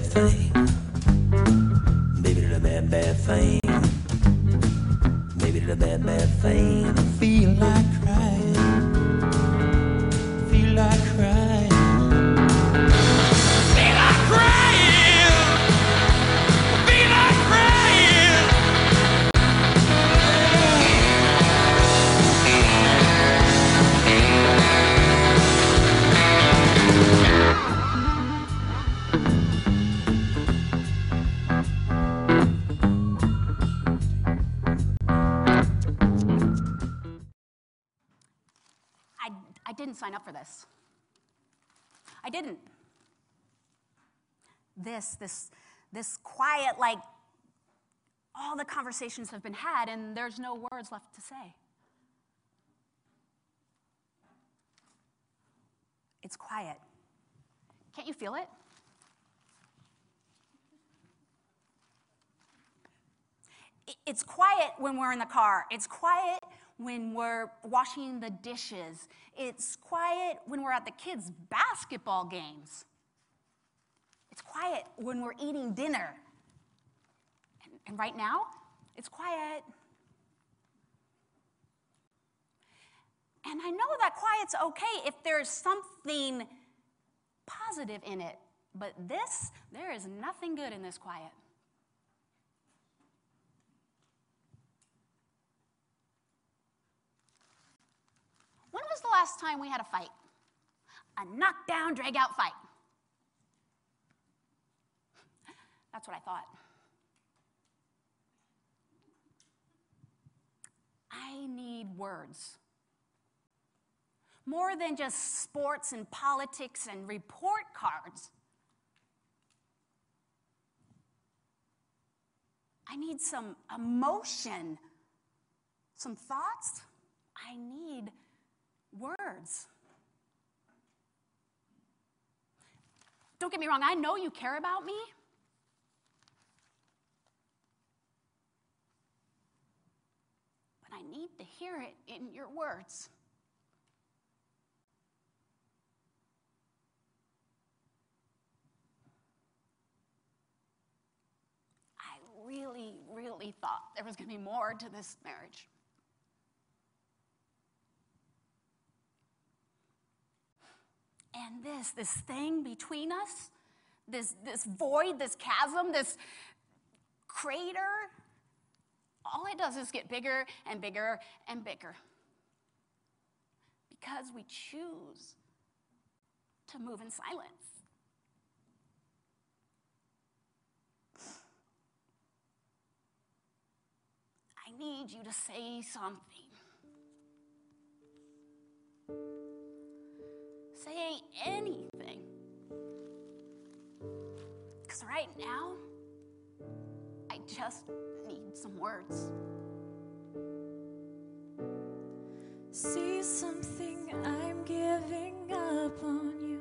bad thing. Maybe did a bad, bad thing. Maybe did a bad, bad thing. I feel like This, this, this quiet, like all the conversations have been had and there's no words left to say. It's quiet. Can't you feel it? It's quiet when we're in the car. It's quiet when we're washing the dishes. It's quiet when we're at the kids' basketball games. When we're eating dinner. And, and right now, it's quiet. And I know that quiet's okay if there's something positive in it. But this, there is nothing good in this quiet. When was the last time we had a fight? A knockdown, drag out fight. That's what I thought. I need words. More than just sports and politics and report cards. I need some emotion, some thoughts. I need words. Don't get me wrong, I know you care about me. But I need to hear it in your words. I really, really thought there was going to be more to this marriage. And this, this thing between us, this, this void, this chasm, this crater, all it does is get bigger and bigger and bigger. Because we choose to move in silence. I need you to say something. Say anything. Because right now, just need some words. See something I'm giving up on you.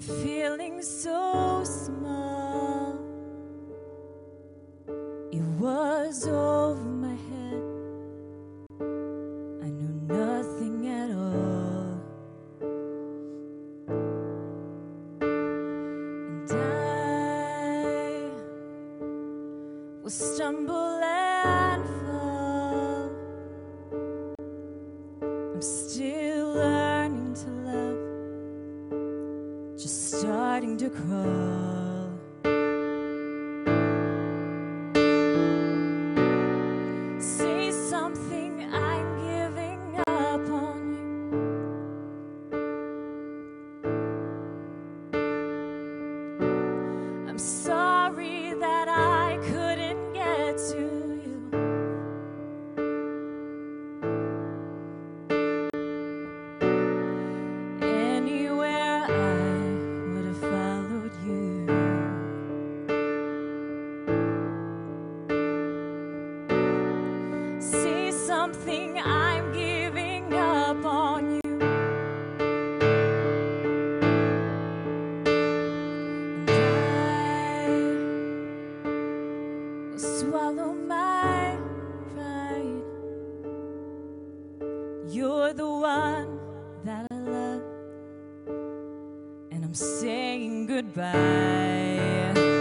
Feeling so small. It was over one that I love, and I'm saying goodbye.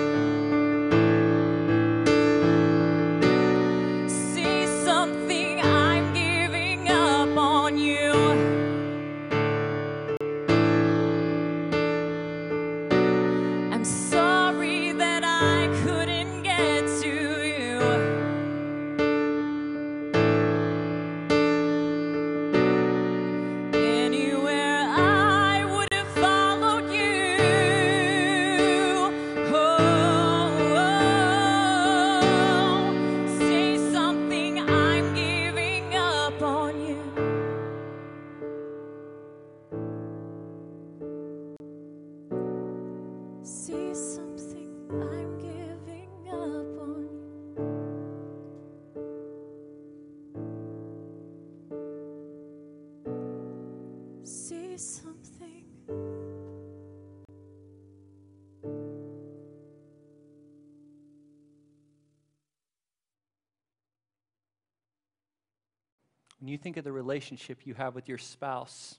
You think of the relationship you have with your spouse,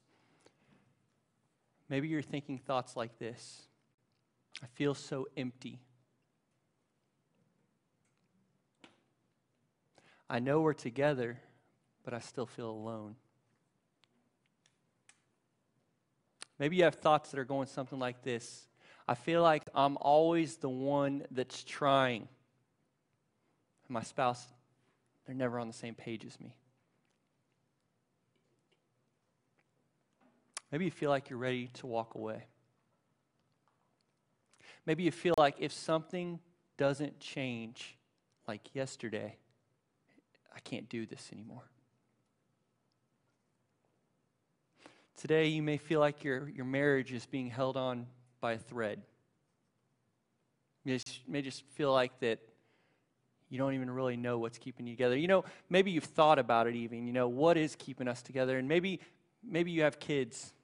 maybe you're thinking thoughts like this I feel so empty. I know we're together, but I still feel alone. Maybe you have thoughts that are going something like this I feel like I'm always the one that's trying. And my spouse, they're never on the same page as me. Maybe you feel like you're ready to walk away. Maybe you feel like if something doesn't change like yesterday, I can't do this anymore. Today, you may feel like your, your marriage is being held on by a thread. You may just feel like that you don't even really know what's keeping you together. You know, maybe you've thought about it even. You know, what is keeping us together? And maybe, maybe you have kids.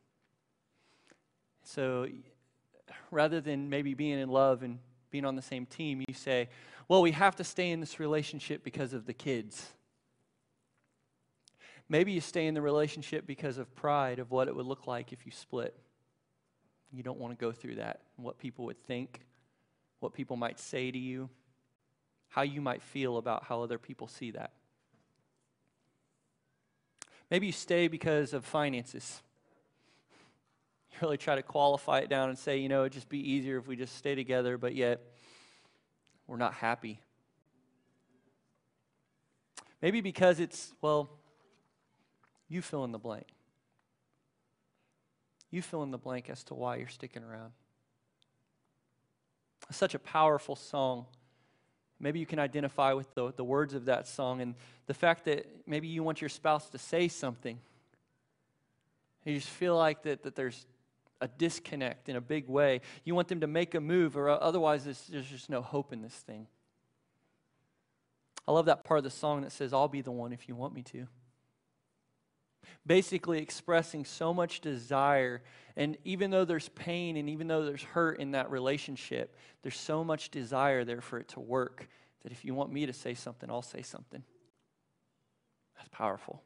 So rather than maybe being in love and being on the same team, you say, well, we have to stay in this relationship because of the kids. Maybe you stay in the relationship because of pride of what it would look like if you split. You don't want to go through that, what people would think, what people might say to you, how you might feel about how other people see that. Maybe you stay because of finances. Really try to qualify it down and say, you know, it'd just be easier if we just stay together, but yet we're not happy. Maybe because it's, well, you fill in the blank. You fill in the blank as to why you're sticking around. It's such a powerful song. Maybe you can identify with the, the words of that song and the fact that maybe you want your spouse to say something. You just feel like that, that there's a disconnect in a big way. You want them to make a move, or otherwise, there's, just no hope in this thing. I love that part of the song that says, I'll be the one if you want me to. Basically, expressing so much desire. And even though there's pain and even though there's hurt in that relationship, there's so much desire there for it to work that if you want me to say something, I'll say something. That's powerful.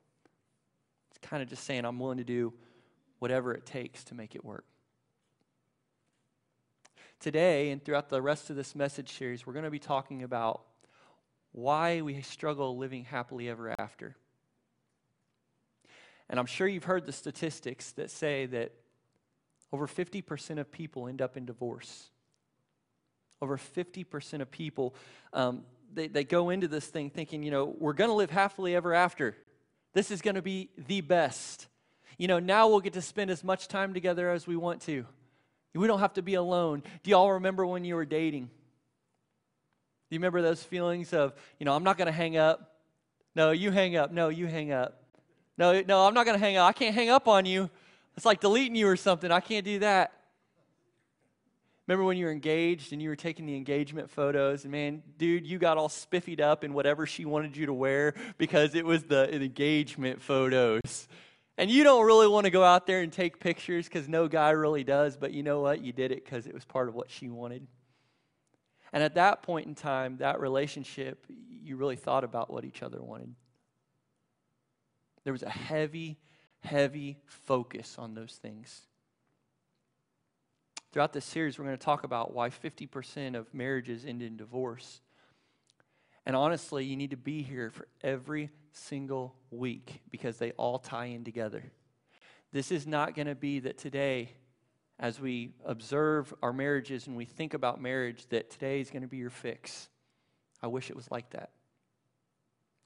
It's kind of just saying, I'm willing to do whatever it takes to make it work. Today, and throughout the rest of this message series, we're going to be talking about why we struggle living happily ever after. And I'm sure you've heard the statistics that say that over 50% of people end up in divorce. Over 50% of people, um, they, they go into this thing thinking, you know, we're going to live happily ever after. This is going to be the best. You know, now we'll get to spend as much time together as we want to. We don't have to be alone. Do y'all remember when you were dating? Do you remember those feelings of, you know, I'm not going to hang up. No, you hang up. No, you hang up. No, no, I'm not going to hang up. I can't hang up on you. It's like deleting you or something. I can't do that. Remember when you were engaged and you were taking the engagement photos, and man, dude, you got all spiffied up in whatever she wanted you to wear because it was the engagement photos. And you don't really want to go out there and take pictures because no guy really does, but you know what? You did it because it was part of what she wanted. And at that point in time, that relationship, you really thought about what each other wanted. There was a heavy, heavy focus on those things. Throughout this series, we're going to talk about why 50% of marriages end in divorce. And honestly, you need to be here for every single week because they all tie in together. This is not going to be that today, as we observe our marriages and we think about marriage, that today is going to be your fix. I wish it was like that.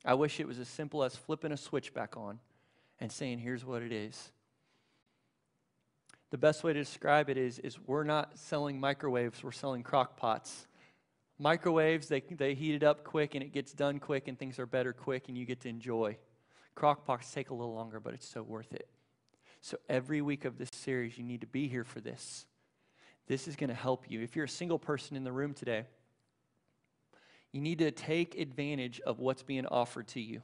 I wish it was as simple as flipping a switch back on and saying, here's what it is. The best way to describe it is, is we're not selling microwaves, we're selling crock pots. Microwaves, they, they heat it up quick and it gets done quick and things are better quick and you get to enjoy. Crock pots take a little longer, but it's so worth it. So every week of this series, you need to be here for this. This is going to help you. If you're a single person in the room today, you need to take advantage of what's being offered to you.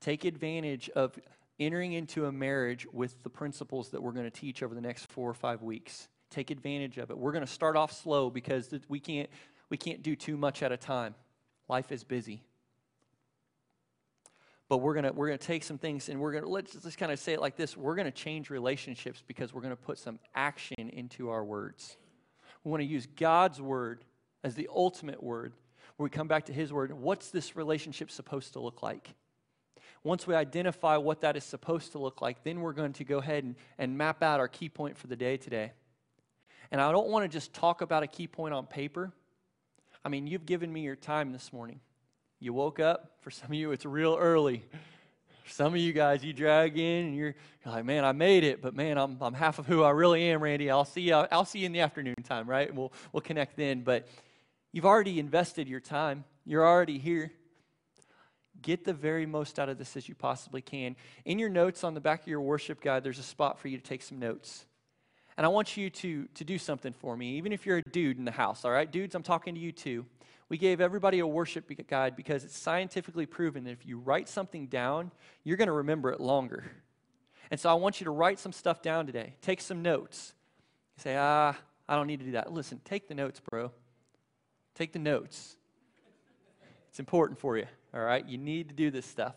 Take advantage of entering into a marriage with the principles that we're going to teach over the next four or five weeks. Take advantage of it. We're going to start off slow because we can't we can't do too much at a time. Life is busy. But we're gonna we're gonna take some things and we're gonna let's just kind of say it like this: we're gonna change relationships because we're gonna put some action into our words. We want to use God's word as the ultimate word. Where we come back to His word. What's this relationship supposed to look like? Once we identify what that is supposed to look like, then we're going to go ahead and, and map out our key point for the day today. And I don't want to just talk about a key point on paper. I mean, you've given me your time this morning. You woke up. For some of you, it's real early. some of you guys, you drag in and you're, you're, like, man, I made it, but man, I'm, I'm half of who I really am, Randy. I'll see you, I'll see you in the afternoon time, right? We'll, we'll connect then. But you've already invested your time. You're already here. Get the very most out of this as you possibly can. In your notes on the back of your worship guide, there's a spot for you to take some notes. And I want you to, to do something for me, even if you're a dude in the house, all right? Dudes, I'm talking to you too. We gave everybody a worship guide because it's scientifically proven that if you write something down, you're going to remember it longer. And so I want you to write some stuff down today. Take some notes. You say, ah, I don't need to do that. Listen, take the notes, bro. Take the notes. It's important for you, all right? You need to do this stuff.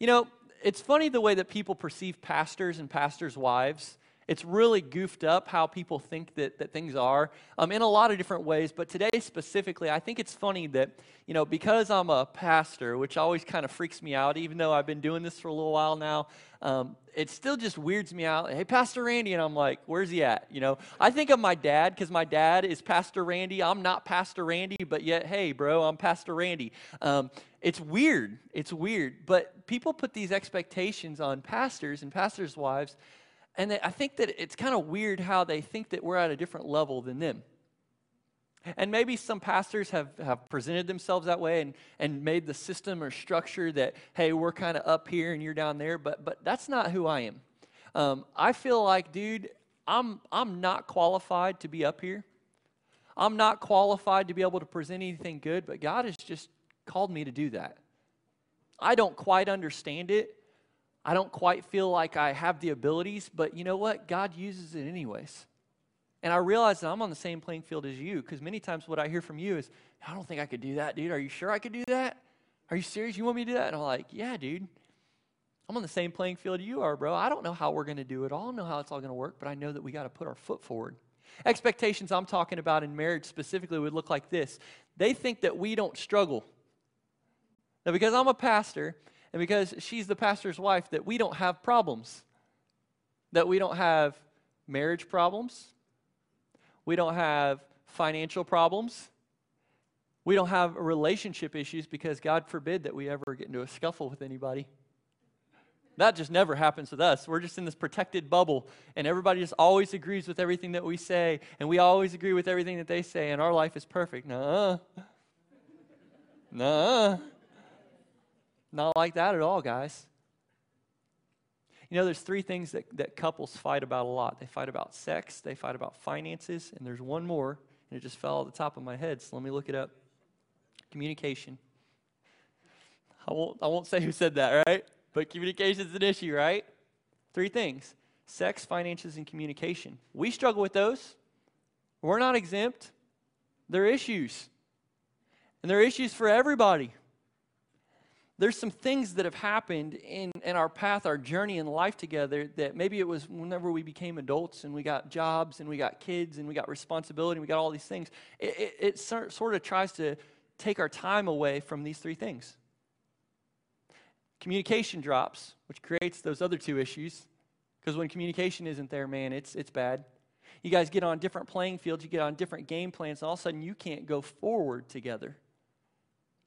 You know, it's funny the way that people perceive pastors and pastors' wives it's really goofed up how people think that, that things are um, in a lot of different ways. But today specifically, I think it's funny that, you know, because I'm a pastor, which always kind of freaks me out, even though I've been doing this for a little while now, um, it still just weirds me out. Hey, Pastor Randy. And I'm like, where's he at? You know, I think of my dad because my dad is Pastor Randy. I'm not Pastor Randy, but yet, hey, bro, I'm Pastor Randy. Um, it's weird. It's weird. But people put these expectations on pastors and pastors' wives and I think that it's kind of weird how they think that we're at a different level than them. And maybe some pastors have, have presented themselves that way and, and made the system or structure that, hey, we're kind of up here and you're down there, but, but that's not who I am. Um, I feel like, dude, I'm, I'm not qualified to be up here. I'm not qualified to be able to present anything good, but God has just called me to do that. I don't quite understand it, I don't quite feel like I have the abilities, but you know what? God uses it anyways. And I realize that I'm on the same playing field as you because many times what I hear from you is, I don't think I could do that, dude. Are you sure I could do that? Are you serious? You want me to do that? And I'm like, yeah, dude. I'm on the same playing field you are, bro. I don't know how we're going to do it all. I don't know how it's all going to work, but I know that we got to put our foot forward. Expectations I'm talking about in marriage specifically would look like this they think that we don't struggle. Now, because I'm a pastor and because she's the pastor's wife, that we don't have problems. That we don't have marriage problems. We don't have financial problems. We don't have relationship issues because God forbid that we ever get into a scuffle with anybody. That just never happens with us. We're just in this protected bubble, and everybody just always agrees with everything that we say, and we always agree with everything that they say, and our life is perfect. Nah. uh. Not like that at all, guys. You know, there's three things that, that couples fight about a lot they fight about sex, they fight about finances, and there's one more, and it just fell at the top of my head, so let me look it up communication. I won't, I won't say who said that, right? But communication is an issue, right? Three things sex, finances, and communication. We struggle with those. We're not exempt. They're issues. And they're issues for everybody. There's some things that have happened in, in our path, our journey in life together, that maybe it was whenever we became adults and we got jobs and we got kids and we got responsibility and we got all these things. It, it, it sort, sort of tries to take our time away from these three things. Communication drops, which creates those other two issues. Because when communication isn't there, man, it's, it's bad. You guys get on different playing fields, you get on different game plans, and all of a sudden you can't go forward together.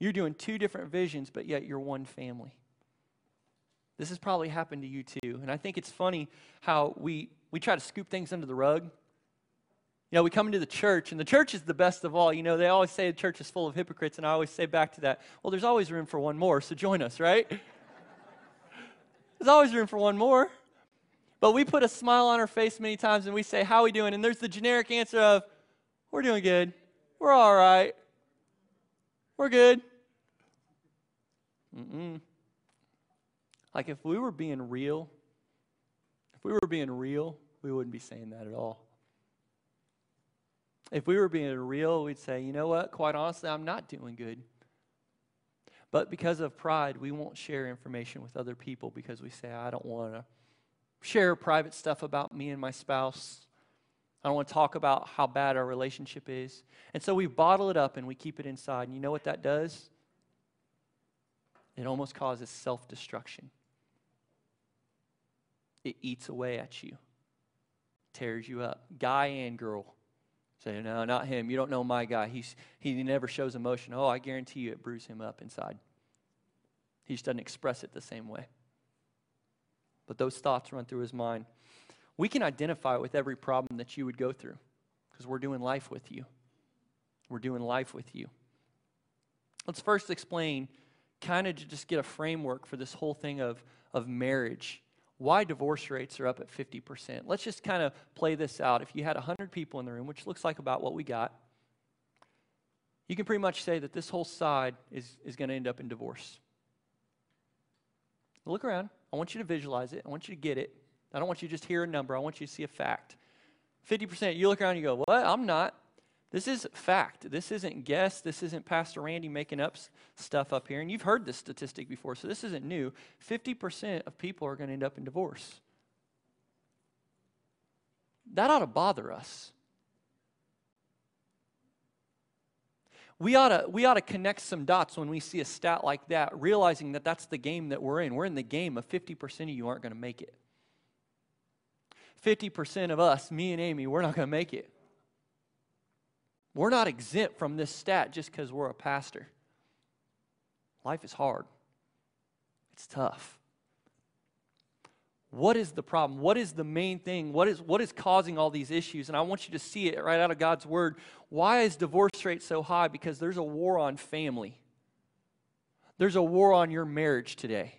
You're doing two different visions, but yet you're one family. This has probably happened to you too. And I think it's funny how we, we try to scoop things under the rug. You know, we come into the church, and the church is the best of all. You know, they always say the church is full of hypocrites, and I always say back to that, well, there's always room for one more, so join us, right? there's always room for one more. But we put a smile on our face many times and we say, How are we doing? And there's the generic answer of, We're doing good. We're all right. We're good. Mm-mm. Like if we were being real, if we were being real, we wouldn't be saying that at all. If we were being real, we'd say, you know what? Quite honestly, I'm not doing good. But because of pride, we won't share information with other people because we say, I don't want to share private stuff about me and my spouse. I don't want to talk about how bad our relationship is. And so we bottle it up and we keep it inside. And you know what that does? It almost causes self destruction. It eats away at you, tears you up. Guy and girl. Say, no, not him. You don't know my guy. He's, he never shows emotion. Oh, I guarantee you it brews him up inside. He just doesn't express it the same way. But those thoughts run through his mind. We can identify with every problem that you would go through because we're doing life with you. We're doing life with you. Let's first explain kind of just get a framework for this whole thing of, of marriage, why divorce rates are up at 50%. Let's just kind of play this out. If you had 100 people in the room, which looks like about what we got, you can pretty much say that this whole side is, is going to end up in divorce. Look around. I want you to visualize it. I want you to get it. I don't want you to just hear a number. I want you to see a fact. 50%, you look around and you go, What? I'm not. This is fact. This isn't guess. This isn't Pastor Randy making up stuff up here. And you've heard this statistic before, so this isn't new. 50% of people are going to end up in divorce. That ought to bother us. We ought, to, we ought to connect some dots when we see a stat like that, realizing that that's the game that we're in. We're in the game of 50% of you aren't going to make it. 50% of us, me and Amy, we're not going to make it. We're not exempt from this stat just because we're a pastor. Life is hard, it's tough. What is the problem? What is the main thing? What is, what is causing all these issues? And I want you to see it right out of God's word. Why is divorce rate so high? Because there's a war on family. There's a war on your marriage today.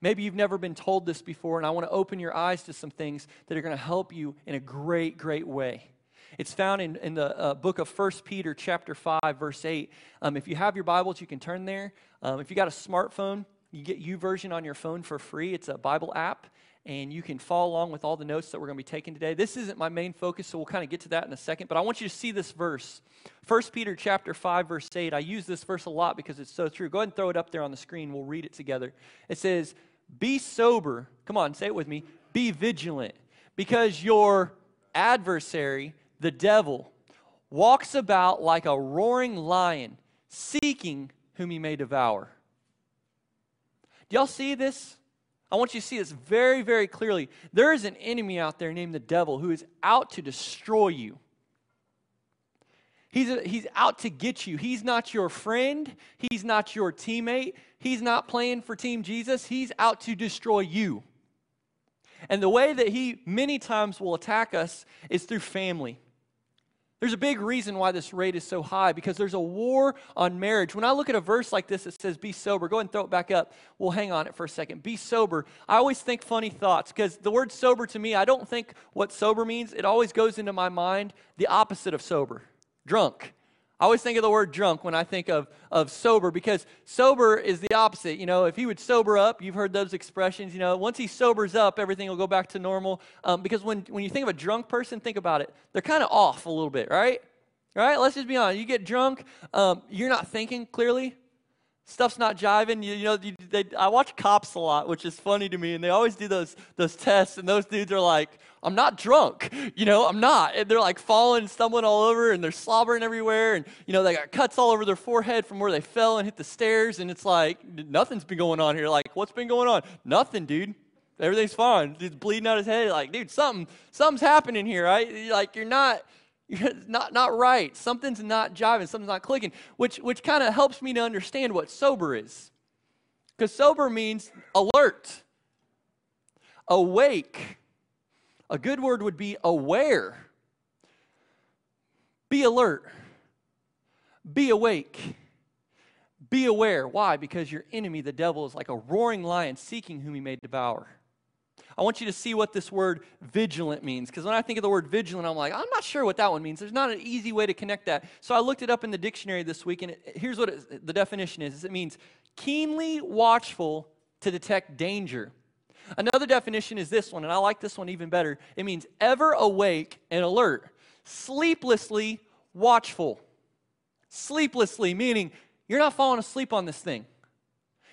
Maybe you've never been told this before, and I want to open your eyes to some things that are going to help you in a great, great way. It's found in, in the uh, book of First Peter, chapter 5, verse 8. Um, if you have your Bibles, you can turn there. Um, if you got a smartphone, you get U YouVersion on your phone for free. It's a Bible app, and you can follow along with all the notes that we're going to be taking today. This isn't my main focus, so we'll kind of get to that in a second, but I want you to see this verse. First Peter chapter 5, verse 8. I use this verse a lot because it's so true. Go ahead and throw it up there on the screen. We'll read it together. It says, Be sober. Come on, say it with me. Be vigilant, because your adversary the devil, walks about like a roaring lion, seeking whom he may devour. Do y'all see this? I want you to see this very, very clearly. There is an enemy out there named the devil who is out to destroy you. He's, a, he's out to get you. He's not your friend. He's not your teammate. He's not playing for Team Jesus. He's out to destroy you. And the way that he many times will attack us is through family. There's a big reason why this rate is so high because there's a war on marriage. When I look at a verse like this that says, Be sober, go ahead and throw it back up. We'll hang on it for a second. Be sober. I always think funny thoughts because the word sober to me, I don't think what sober means. It always goes into my mind the opposite of sober drunk. I always think of the word drunk when I think of, of sober because sober is the opposite. You know, if he would sober up, you've heard those expressions. You know, once he sobers up, everything will go back to normal. Um, because when, when you think of a drunk person, think about it. They're kind of off a little bit, right? Right? Let's just be honest. You get drunk, um, you're not thinking clearly. Stuff's not jiving. You, you know, you, they, I watch cops a lot, which is funny to me, and they always do those those tests, and those dudes are like, "I'm not drunk," you know, I'm not, and they're like falling, stumbling all over, and they're slobbering everywhere, and you know, they got cuts all over their forehead from where they fell and hit the stairs, and it's like nothing's been going on here. Like, what's been going on? Nothing, dude. Everything's fine. He's bleeding out his head. Like, dude, something something's happening here, right? Like, you're not you're not, not right. Something's not jiving. Something's not clicking, which, which kind of helps me to understand what sober is. Because sober means alert, awake. A good word would be aware. Be alert. Be awake. Be aware. Why? Because your enemy, the devil, is like a roaring lion seeking whom he may devour. I want you to see what this word vigilant means. Because when I think of the word vigilant, I'm like, I'm not sure what that one means. There's not an easy way to connect that. So I looked it up in the dictionary this week, and it, here's what it, the definition is, is it means keenly watchful to detect danger. Another definition is this one, and I like this one even better. It means ever awake and alert, sleeplessly watchful. Sleeplessly, meaning you're not falling asleep on this thing.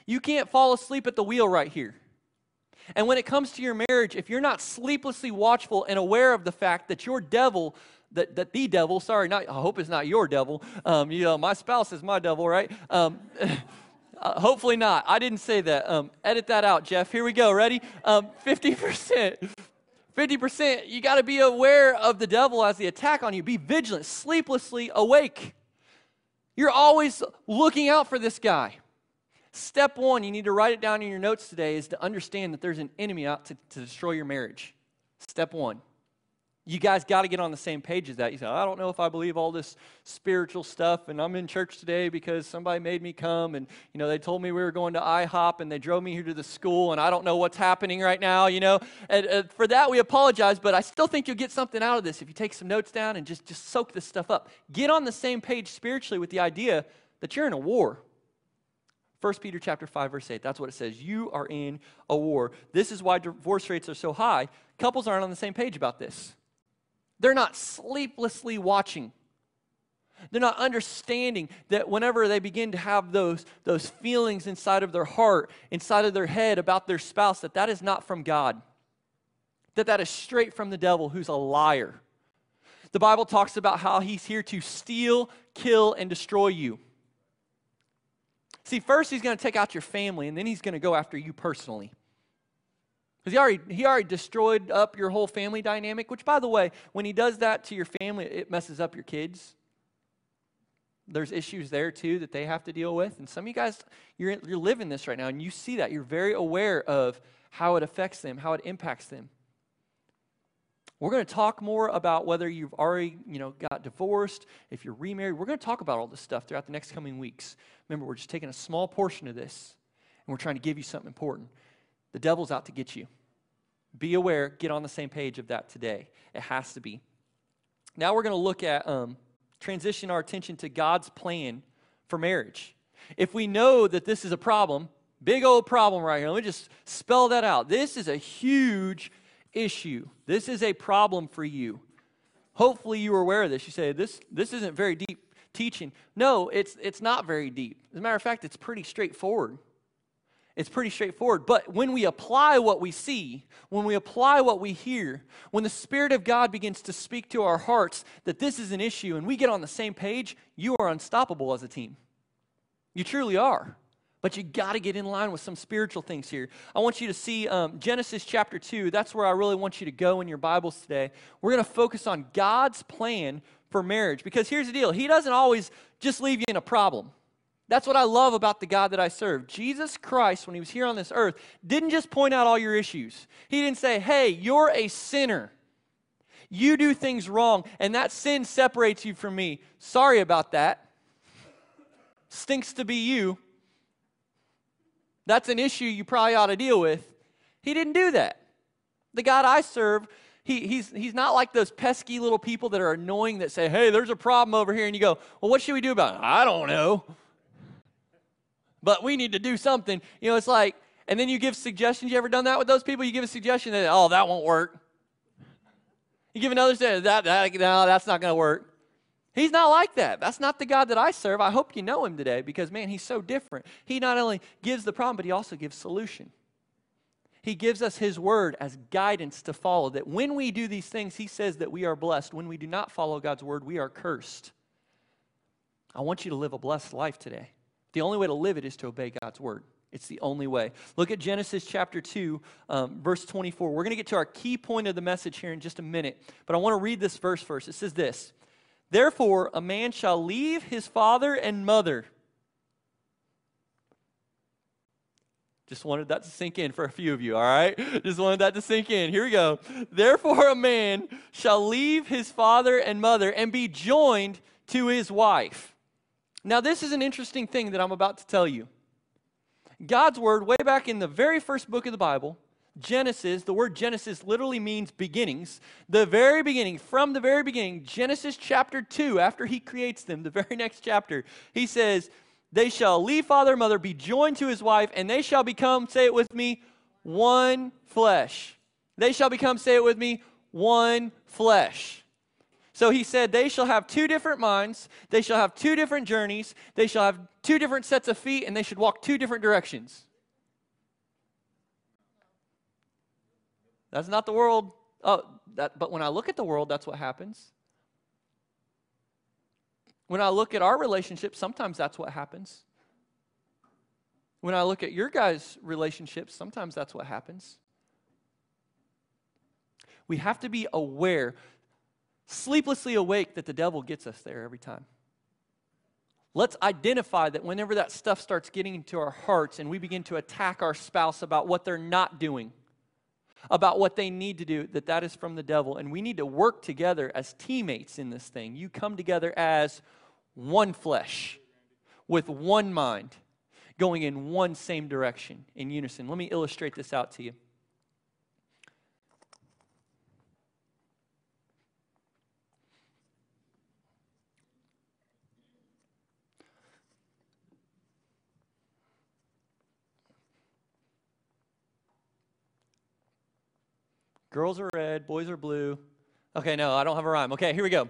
You can't fall asleep at the wheel right here. And when it comes to your marriage, if you're not sleeplessly watchful and aware of the fact that your devil, that, that the devil, sorry, not, I hope it's not your devil. Um, you know, my spouse is my devil, right? Um, uh, hopefully not. I didn't say that. Um, edit that out, Jeff. Here we go. Ready? Um, 50%. Um, 50%, you got to be aware of the devil as the attack on you. Be vigilant, sleeplessly awake. You're always looking out for this guy. Step one, you need to write it down in your notes today, is to understand that there's an enemy out to, to destroy your marriage. Step one. You guys got to get on the same page as that. You say, I don't know if I believe all this spiritual stuff, and I'm in church today because somebody made me come, and you know they told me we were going to IHOP, and they drove me here to the school, and I don't know what's happening right now. You know, and, for that we apologize, but I still think you'll get something out of this if you take some notes down and just just soak this stuff up. Get on the same page spiritually with the idea that you're in a war. 1 Peter chapter 5 verse 8. That's what it says. You are in a war. This is why divorce rates are so high. Couples aren't on the same page about this. They're not sleeplessly watching. They're not understanding that whenever they begin to have those, those feelings inside of their heart, inside of their head about their spouse, that that is not from God. That that is straight from the devil who's a liar. The Bible talks about how he's here to steal, kill, and destroy you. See, first he's going to take out your family, and then he's going to go after you personally. Because he already, he already destroyed up your whole family dynamic, which, by the way, when he does that to your family, it messes up your kids. There's issues there, too, that they have to deal with. And some of you guys, you're, you're living this right now, and you see that. You're very aware of how it affects them, how it impacts them. We're going to talk more about whether you've already, you know, got divorced, if you're remarried. We're going to talk about all this stuff throughout the next coming weeks. Remember, we're just taking a small portion of this and we're trying to give you something important. The devil's out to get you. Be aware, get on the same page of that today. It has to be. Now we're going to look at um, transition our attention to God's plan for marriage. If we know that this is a problem, big old problem right here, let me just spell that out. This is a huge issue. This is a problem for you. Hopefully, you are aware of this. You say, This, this isn't very deep teaching. No, it's, it's not very deep. As a matter of fact, it's pretty straightforward. It's pretty straightforward. But when we apply what we see, when we apply what we hear, when the Spirit of God begins to speak to our hearts that this is an issue and we get on the same page, you are unstoppable as a team. You truly are. But you got to get in line with some spiritual things here. I want you to see um, Genesis chapter 2. That's where I really want you to go in your Bibles today. We're going to focus on God's plan for marriage. Because here's the deal He doesn't always just leave you in a problem. That's what I love about the God that I serve. Jesus Christ, when he was here on this earth, didn't just point out all your issues. He didn't say, hey, you're a sinner. You do things wrong, and that sin separates you from me. Sorry about that. Stinks to be you. That's an issue you probably ought to deal with. He didn't do that. The God I serve, he, he's, he's not like those pesky little people that are annoying that say, hey, there's a problem over here. And you go, well, what should we do about it? I don't know. But we need to do something. You know, it's like, and then you give suggestions. You ever done that with those people? You give a suggestion that, oh, that won't work. You give another suggestion, that, that, no, that's not going to work. He's not like that. That's not the God that I serve. I hope you know him today because, man, he's so different. He not only gives the problem, but he also gives solution. He gives us his word as guidance to follow. That when we do these things, he says that we are blessed. When we do not follow God's word, we are cursed. I want you to live a blessed life today. The only way to live it is to obey God's word. It's the only way. Look at Genesis chapter 2, um, verse 24. We're going to get to our key point of the message here in just a minute, but I want to read this verse first. It says this Therefore, a man shall leave his father and mother. Just wanted that to sink in for a few of you, all right? Just wanted that to sink in. Here we go. Therefore, a man shall leave his father and mother and be joined to his wife. Now, this is an interesting thing that I'm about to tell you. God's word, way back in the very first book of the Bible, Genesis, the word Genesis literally means beginnings. The very beginning, from the very beginning, Genesis chapter 2, after he creates them, the very next chapter, he says, They shall leave father and mother, be joined to his wife, and they shall become, say it with me, one flesh. They shall become, say it with me, one flesh. So he said, They shall have two different minds, they shall have two different journeys, they shall have two different sets of feet, and they should walk two different directions. That's not the world. Oh, that, but when I look at the world, that's what happens. When I look at our relationship, sometimes that's what happens. When I look at your guys' relationships, sometimes that's what happens. We have to be aware, sleeplessly awake, that the devil gets us there every time. Let's identify that whenever that stuff starts getting into our hearts and we begin to attack our spouse about what they're not doing, about what they need to do, that that is from the devil. And we need to work together as teammates in this thing. You come together as one flesh with one mind, going in one same direction in unison. Let me illustrate this out to you. Girls are red, boys are blue. Okay, no, I don't have a rhyme. Okay, here we go.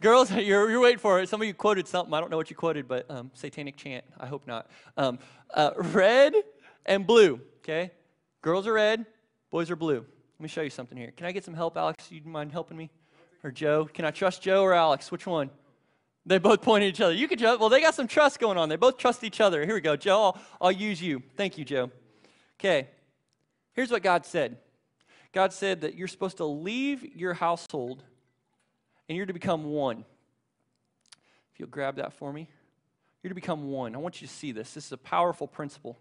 Girls, you're, you're waiting for it. Some of you quoted something. I don't know what you quoted, but um, satanic chant. I hope not. Um, uh, red and blue, okay? Girls are red, boys are blue. Let me show you something here. Can I get some help, Alex? You mind helping me? Or Joe? Can I trust Joe or Alex? Which one? They both point at each other. You could Joe. Well, they got some trust going on. They both trust each other. Here we go. Joe, I'll, I'll use you. Thank you, Joe. Okay. Here's what God said God said that you're supposed to leave your household and you're to become one. If you'll grab that for me, you're to become one. I want you to see this. This is a powerful principle.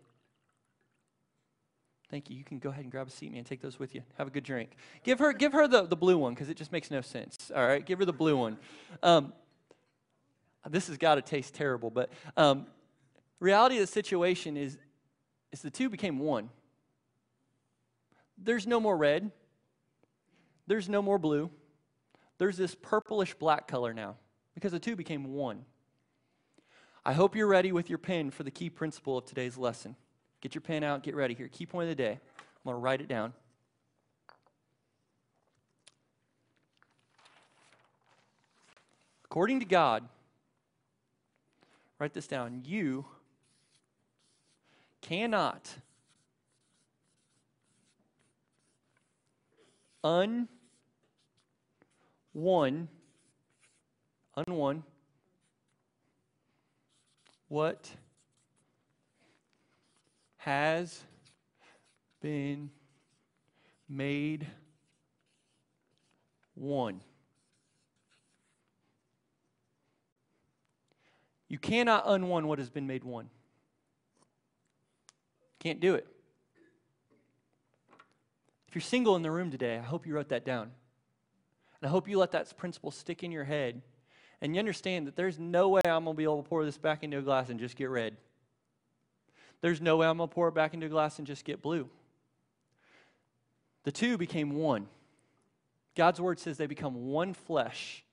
Thank you. You can go ahead and grab a seat, man. Take those with you. Have a good drink. Give her, give her the, the blue one because it just makes no sense. All right, give her the blue one. Um, this has got to taste terrible, but um, reality of the situation is, is the two became one. There's no more red. There's no more blue. There's this purplish black color now because the two became one. I hope you're ready with your pen for the key principle of today's lesson. Get your pen out, get ready here. Key point of the day. I'm going to write it down. According to God, write this down. You cannot un one unone what has been made one. You cannot unone what has been made one. Can't do it. If you're single in the room today, I hope you wrote that down. And I hope you let that principle stick in your head and you understand that there's no way I'm going to be able to pour this back into a glass and just get red. There's no way I'm going to pour it back into a glass and just get blue. The two became one. God's word says they become one flesh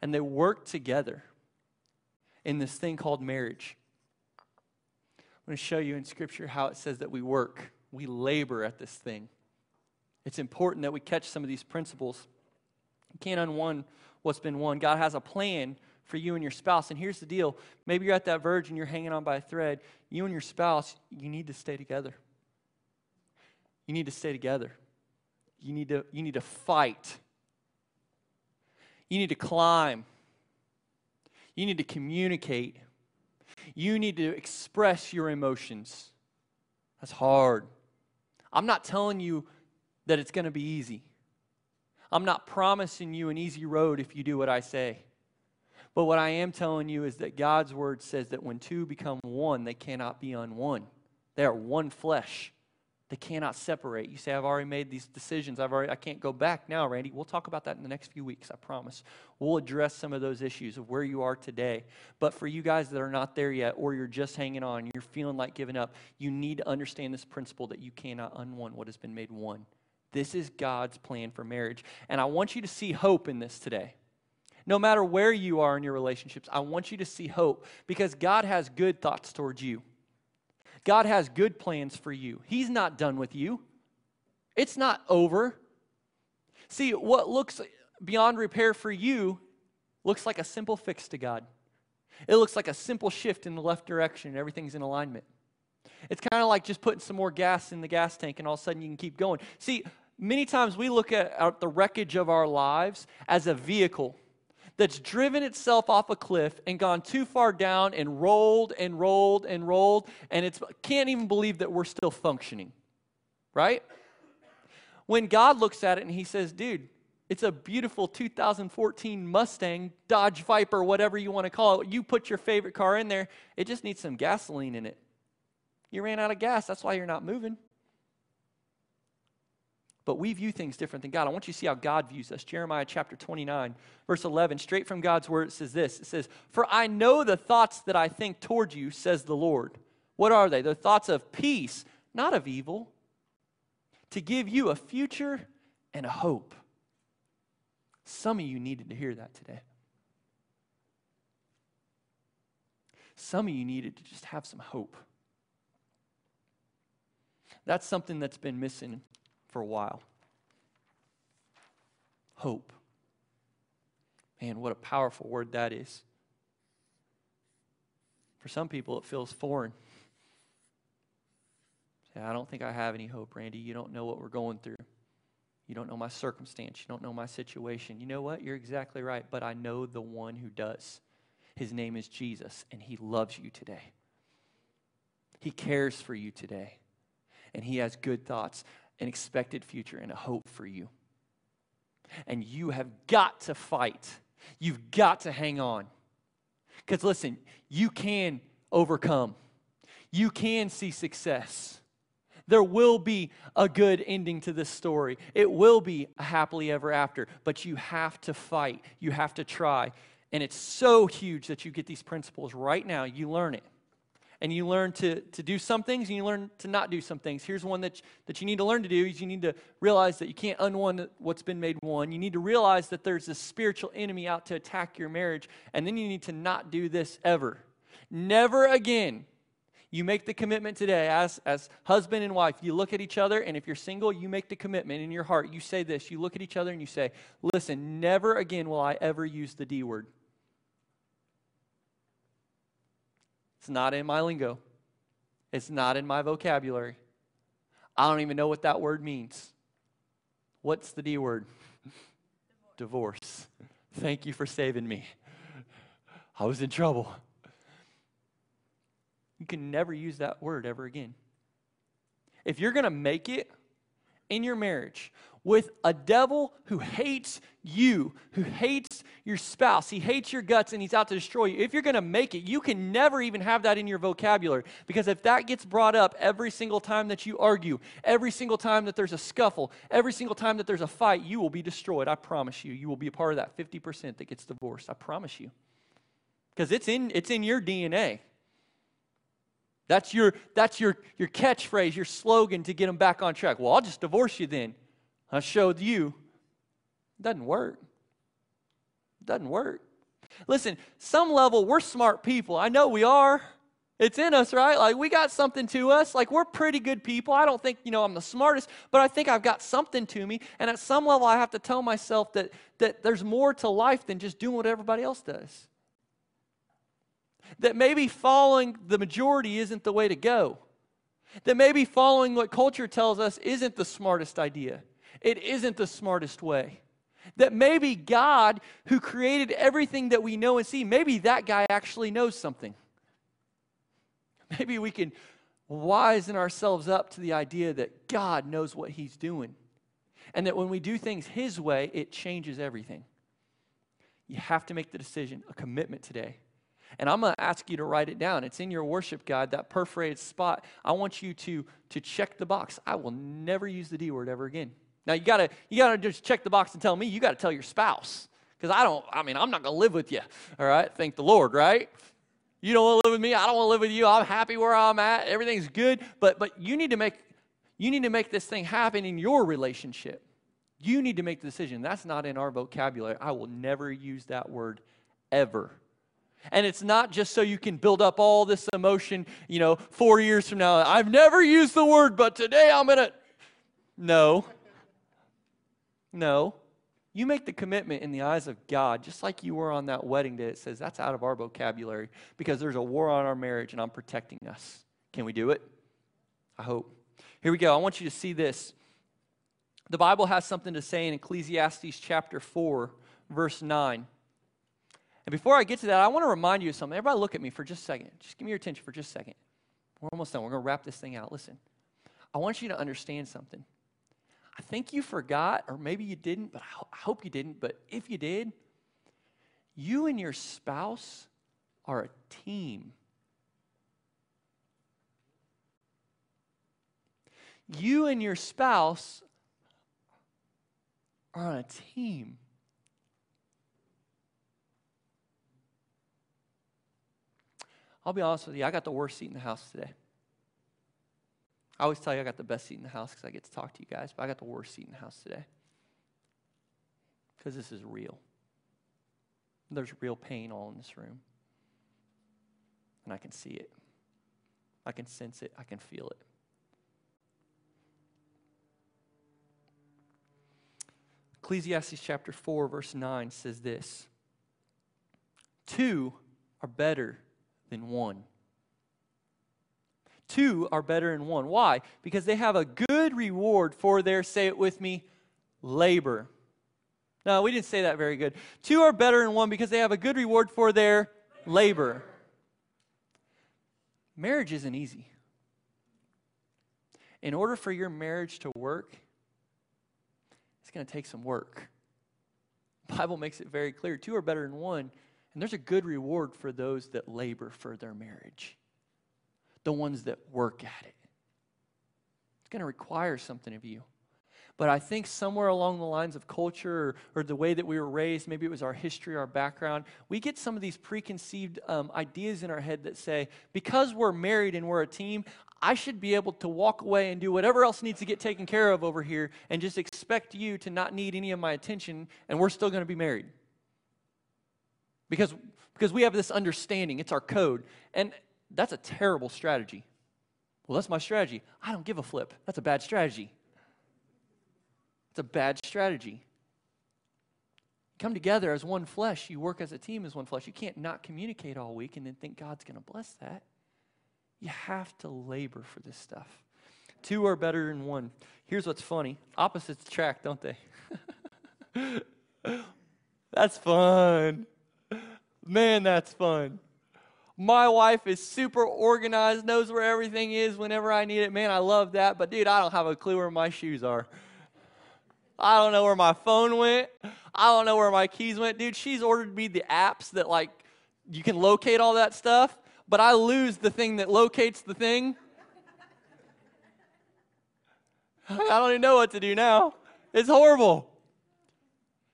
and they work together in this thing called marriage. I'm going to show you in Scripture how it says that we work we labor at this thing. It's important that we catch some of these principles. You can't unone what's been won. God has a plan for you and your spouse. And here's the deal maybe you're at that verge and you're hanging on by a thread. You and your spouse, you need to stay together. You need to stay together. You need to, you need to fight. You need to climb. You need to communicate. You need to express your emotions. That's hard. I'm not telling you that it's going to be easy. I'm not promising you an easy road if you do what I say. But what I am telling you is that God's word says that when two become one, they cannot be unone. They are one flesh. They cannot separate. You say, I've already made these decisions. I've already, I can't go back now, Randy. We'll talk about that in the next few weeks, I promise. We'll address some of those issues of where you are today. But for you guys that are not there yet, or you're just hanging on, you're feeling like giving up, you need to understand this principle that you cannot unone what has been made one. This is God's plan for marriage. And I want you to see hope in this today. No matter where you are in your relationships, I want you to see hope because God has good thoughts towards you. God has good plans for you. He's not done with you, it's not over. See, what looks beyond repair for you looks like a simple fix to God. It looks like a simple shift in the left direction and everything's in alignment. It's kind of like just putting some more gas in the gas tank and all of a sudden you can keep going. See, many times we look at the wreckage of our lives as a vehicle that's driven itself off a cliff and gone too far down and rolled and rolled and rolled, and it can't even believe that we're still functioning, right? When God looks at it and He says, dude, it's a beautiful 2014 Mustang, Dodge Viper, whatever you want to call it. You put your favorite car in there, it just needs some gasoline in it. You ran out of gas, that's why you're not moving. But we view things different than God. I want you to see how God views us. Jeremiah chapter 29, verse 11, straight from God's word, it says this It says, For I know the thoughts that I think toward you, says the Lord. What are they? They're thoughts of peace, not of evil, to give you a future and a hope. Some of you needed to hear that today. Some of you needed to just have some hope. That's something that's been missing for a while. Hope. Man, what a powerful word that is. For some people, it feels foreign. Say, I don't think I have any hope, Randy. You don't know what we're going through. You don't know my circumstance. You don't know my situation. You know what? You're exactly right. But I know the one who does. His name is Jesus, and he loves you today. He cares for you today, and he has good thoughts an expected future and a hope for you. And you have got to fight. You've got to hang on. Because listen, you can overcome, you can see success. There will be a good ending to this story. It will be a happily ever after, but you have to fight. You have to try. And it's so huge that you get these principles right now. You learn it and you learn to, to do some things and you learn to not do some things. Here's one that, that you need to learn to do is you need to realize that you can't unone what's been made one. You need to realize that there's a spiritual enemy out to attack your marriage. And then you need to not do this ever. Never again. You make the commitment today as, as husband and wife. You look at each other, and if you're single, you make the commitment in your heart. You say this. You look at each other and you say, Listen, never again will I ever use the D word. It's not in my lingo, it's not in my vocabulary. I don't even know what that word means. What's the D word? Divorce. Divorce. Thank you for saving me. I was in trouble. You can never use that word ever again. If you're going to make it in your marriage with a devil who hates you, who hates your spouse. He hates your guts and he's out to destroy you. If you're going to make it, you can never even have that in your vocabulary because if that gets brought up every single time that you argue, every single time that there's a scuffle, every single time that there's a fight, you will be destroyed. I promise you. You will be a part of that 50% that gets divorced. I promise you. Because it's in, it's in your DNA. That's your, that's your, your catchphrase, your slogan to get them back on track. Well, I'll just divorce you then. I showed you. It doesn't work. Doesn't work. Listen, some level, we're smart people. I know we are. It's in us, right? Like we got something to us. Like we're pretty good people. I don't think, you know, I'm the smartest, but I think I've got something to me. And at some level I have to tell myself that that there's more to life than just doing what everybody else does. That maybe following the majority isn't the way to go. That maybe following what culture tells us isn't the smartest idea. It isn't the smartest way. That maybe God, who created everything that we know and see, maybe that guy actually knows something. Maybe we can wisen ourselves up to the idea that God knows what He's doing. And that when we do things His way, it changes everything. You have to make the decision, a commitment today. And I'm going to ask you to write it down. It's in your worship guide, that perforated spot. I want you to, to check the box. I will never use the D word ever again. Now you gotta you gotta just check the box and tell me. You gotta tell your spouse because I don't. I mean, I'm not gonna live with you. All right, thank the Lord. Right? You don't want to live with me. I don't want to live with you. I'm happy where I'm at. Everything's good. But but you need to make you need to make this thing happen in your relationship. You need to make the decision. That's not in our vocabulary. I will never use that word ever. And it's not just so you can build up all this emotion, you know, four years from now. I've never used the word, but today I'm going to. No. No. You make the commitment in the eyes of God, just like you were on that wedding day. It says that's out of our vocabulary because there's a war on our marriage and I'm protecting us. Can we do it? I hope. Here we go. I want you to see this. The Bible has something to say in Ecclesiastes chapter 4, verse 9. And before I get to that, I want to remind you of something. Everybody, look at me for just a second. Just give me your attention for just a second. We're almost done. We're going to wrap this thing out. Listen, I want you to understand something. I think you forgot, or maybe you didn't, but I, I hope you didn't. But if you did, you and your spouse are a team. You and your spouse are on a team. I'll be honest with you, I got the worst seat in the house today. I always tell you I got the best seat in the house because I get to talk to you guys, but I got the worst seat in the house today because this is real. There's real pain all in this room. And I can see it. I can sense it. I can feel it. Ecclesiastes chapter 4, verse 9 says this Two are better than one Two are better than one. Why? Because they have a good reward for their, say it with me, labor. No, we didn't say that very good. Two are better than one because they have a good reward for their labor. Marriage isn't easy. In order for your marriage to work, it's going to take some work. The Bible makes it very clear. Two are better than one, and there's a good reward for those that labor for their marriage the ones that work at it. It's going to require something of you. But I think somewhere along the lines of culture or, or, the way that we were raised, maybe it was our history, our background, we get some of these preconceived um, ideas in our head that say, because we're married and we're a team, I should be able to walk away and do whatever else needs to get taken care of over here and just expect you to not need any of my attention, and we're still going to be married. Because, because we have this understanding, it's our code. And that's a terrible strategy. Well, that's my strategy. I don't give a flip. That's a bad strategy. It's a bad strategy. Come together as one flesh. You work as a team as one flesh. You can't not communicate all week and then think God's going to bless that. You have to labor for this stuff. Two are better than one. Here's what's funny opposites attract, don't they? that's fun. Man, that's fun. My wife is super organized, knows where everything is whenever I need it. Man, I love that. But dude, I don't have a clue where my shoes are. I don't know where my phone went. I don't know where my keys went. Dude, she's ordered me the apps that like you can locate all that stuff, but I lose the thing that locates the thing. I don't even know what to do now. It's horrible.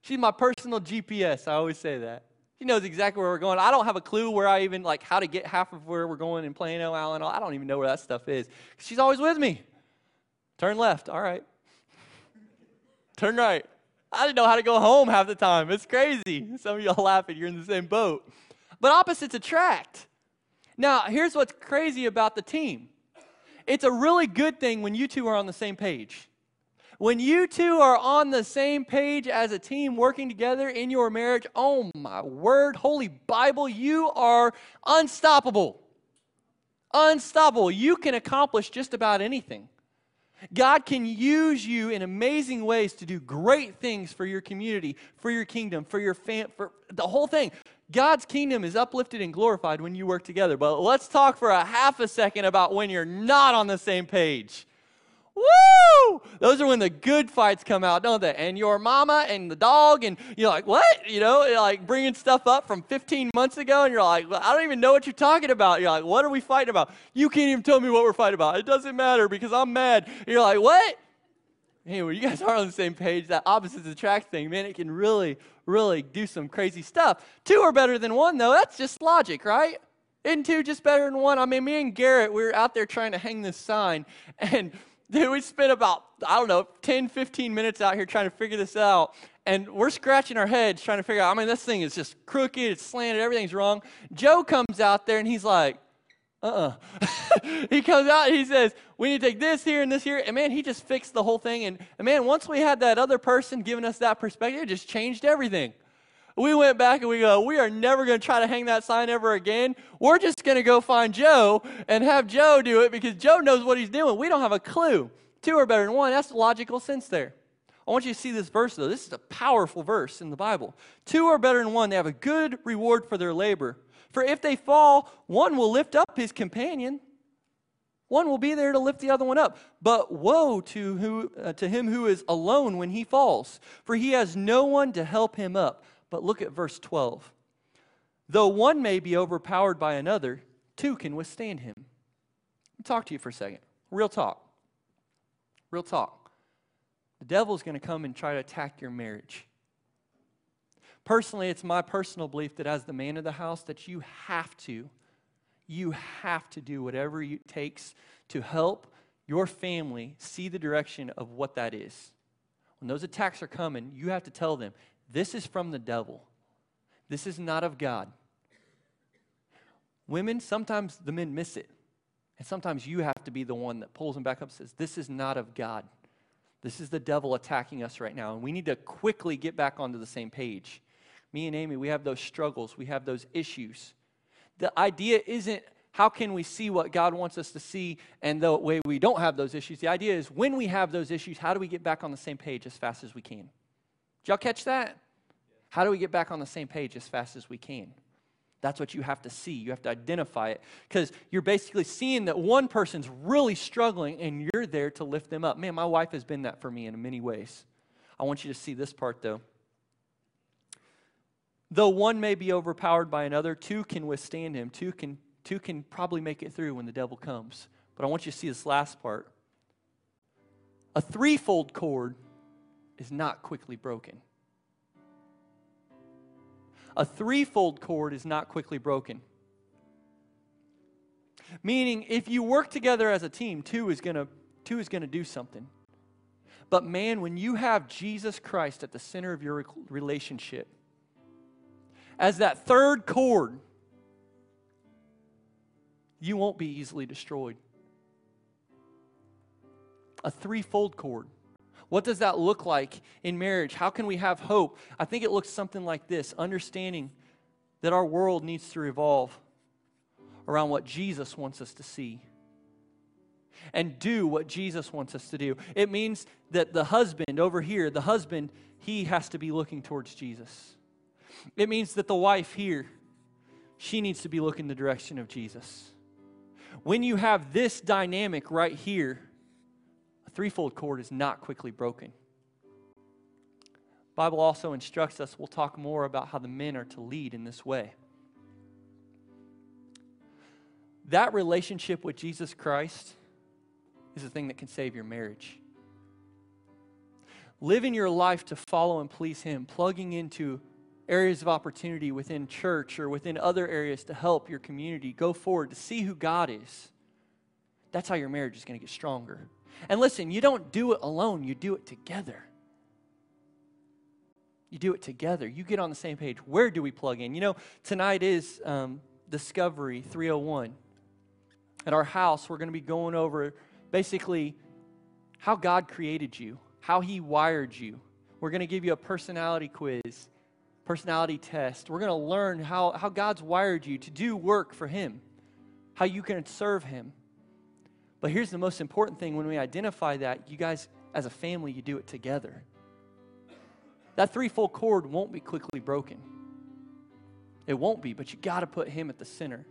She's my personal GPS. I always say that. He knows exactly where we're going. I don't have a clue where I even, like, how to get half of where we're going in Plano, Allen. I don't even know where that stuff is. She's always with me. Turn left. All right. Turn right. I didn't know how to go home half the time. It's crazy. Some of y'all laughing. You're in the same boat. But opposites attract. Now, here's what's crazy about the team it's a really good thing when you two are on the same page. When you two are on the same page as a team working together in your marriage, oh my word, Holy Bible, you are unstoppable. Unstoppable. You can accomplish just about anything. God can use you in amazing ways to do great things for your community, for your kingdom, for your fam, for the whole thing. God's kingdom is uplifted and glorified when you work together. But let's talk for a half a second about when you're not on the same page. Woo! Those are when the good fights come out, don't they? And your mama and the dog, and you're like, what? You know, like bringing stuff up from 15 months ago, and you're like, I don't even know what you're talking about. You're like, what are we fighting about? You can't even tell me what we're fighting about. It doesn't matter because I'm mad. You're like, what? Anyway, you guys are on the same page, that opposites attract thing, man, it can really, really do some crazy stuff. Two are better than one, though. That's just logic, right? Isn't two just better than one? I mean, me and Garrett, we were out there trying to hang this sign, and Dude, we spent about, I don't know, 10, 15 minutes out here trying to figure this out. And we're scratching our heads trying to figure out, I mean, this thing is just crooked, it's slanted, everything's wrong. Joe comes out there and he's like, uh uh he comes out he says, we need to take this here and this here. And man, he just fixed the whole thing. And, and man, once we had that other person giving us that perspective, it just changed everything. We went back and we go, we are never going to try to hang that sign ever again. We're just going to go find Joe and have Joe do it because Joe knows what he's doing. We don't have a clue. Two are better than one. That's the logical sense there. I want you to see this verse, though. This is a powerful verse in the Bible. Two are better than one. They have a good reward for their labor. For if they fall, one will lift up his companion. One will be there to lift the other one up. But woe to, who, uh, to him who is alone when he falls, for he has no one to help him up. But look at verse 12. Though one may be overpowered by another, two can withstand him. Let me talk to you for a second. Real talk. Real talk. The devil's going to come and try to attack your marriage. Personally, it's my personal belief that as the man of the house that you have to you have to do whatever it takes to help your family see the direction of what that is. When those attacks are coming, you have to tell them, this is from the devil. This is not of God. Women, sometimes the men miss it. And sometimes you have to be the one that pulls them back up and says, This is not of God. This is the devil attacking us right now. And we need to quickly get back onto the same page. Me and Amy, we have those struggles, we have those issues. The idea isn't how can we see what God wants us to see and the way we don't have those issues. The idea is when we have those issues, how do we get back on the same page as fast as we can? Did y'all catch that? How do we get back on the same page as fast as we can? That's what you have to see. You have to identify it because you're basically seeing that one person's really struggling and you're there to lift them up. Man, my wife has been that for me in many ways. I want you to see this part though. Though one may be overpowered by another, two can withstand him. Two can, two can probably make it through when the devil comes. But I want you to see this last part. A threefold cord is not quickly broken. A threefold cord is not quickly broken. Meaning, if you work together as a team, two is going to two is going to do something. But man, when you have Jesus Christ at the center of your relationship, as that third cord, you won't be easily destroyed. A threefold cord. What does that look like in marriage? How can we have hope? I think it looks something like this understanding that our world needs to revolve around what Jesus wants us to see and do what Jesus wants us to do. It means that the husband over here, the husband, he has to be looking towards Jesus. It means that the wife here, she needs to be looking the direction of Jesus. When you have this dynamic right here, threefold cord is not quickly broken. Bible also instructs us, we'll talk more about how the men are to lead in this way. That relationship with Jesus Christ is the thing that can save your marriage. Living your life to follow and please Him, plugging into areas of opportunity within church or within other areas to help your community go forward to see who God is. That's how your marriage is going to get stronger. And listen, you don't do it alone, you do it together. You do it together. You get on the same page. Where do we plug in? You know, tonight is um, Discovery 301. At our house, we're going to be going over basically how God created you, how He wired you. We're going to give you a personality quiz, personality test. We're going to learn how, how God's wired you to do work for Him, how you can serve Him. But here's the most important thing when we identify that, you guys, as a family, you do it together. That threefold cord won't be quickly broken. It won't be, but you got to put Him at the center.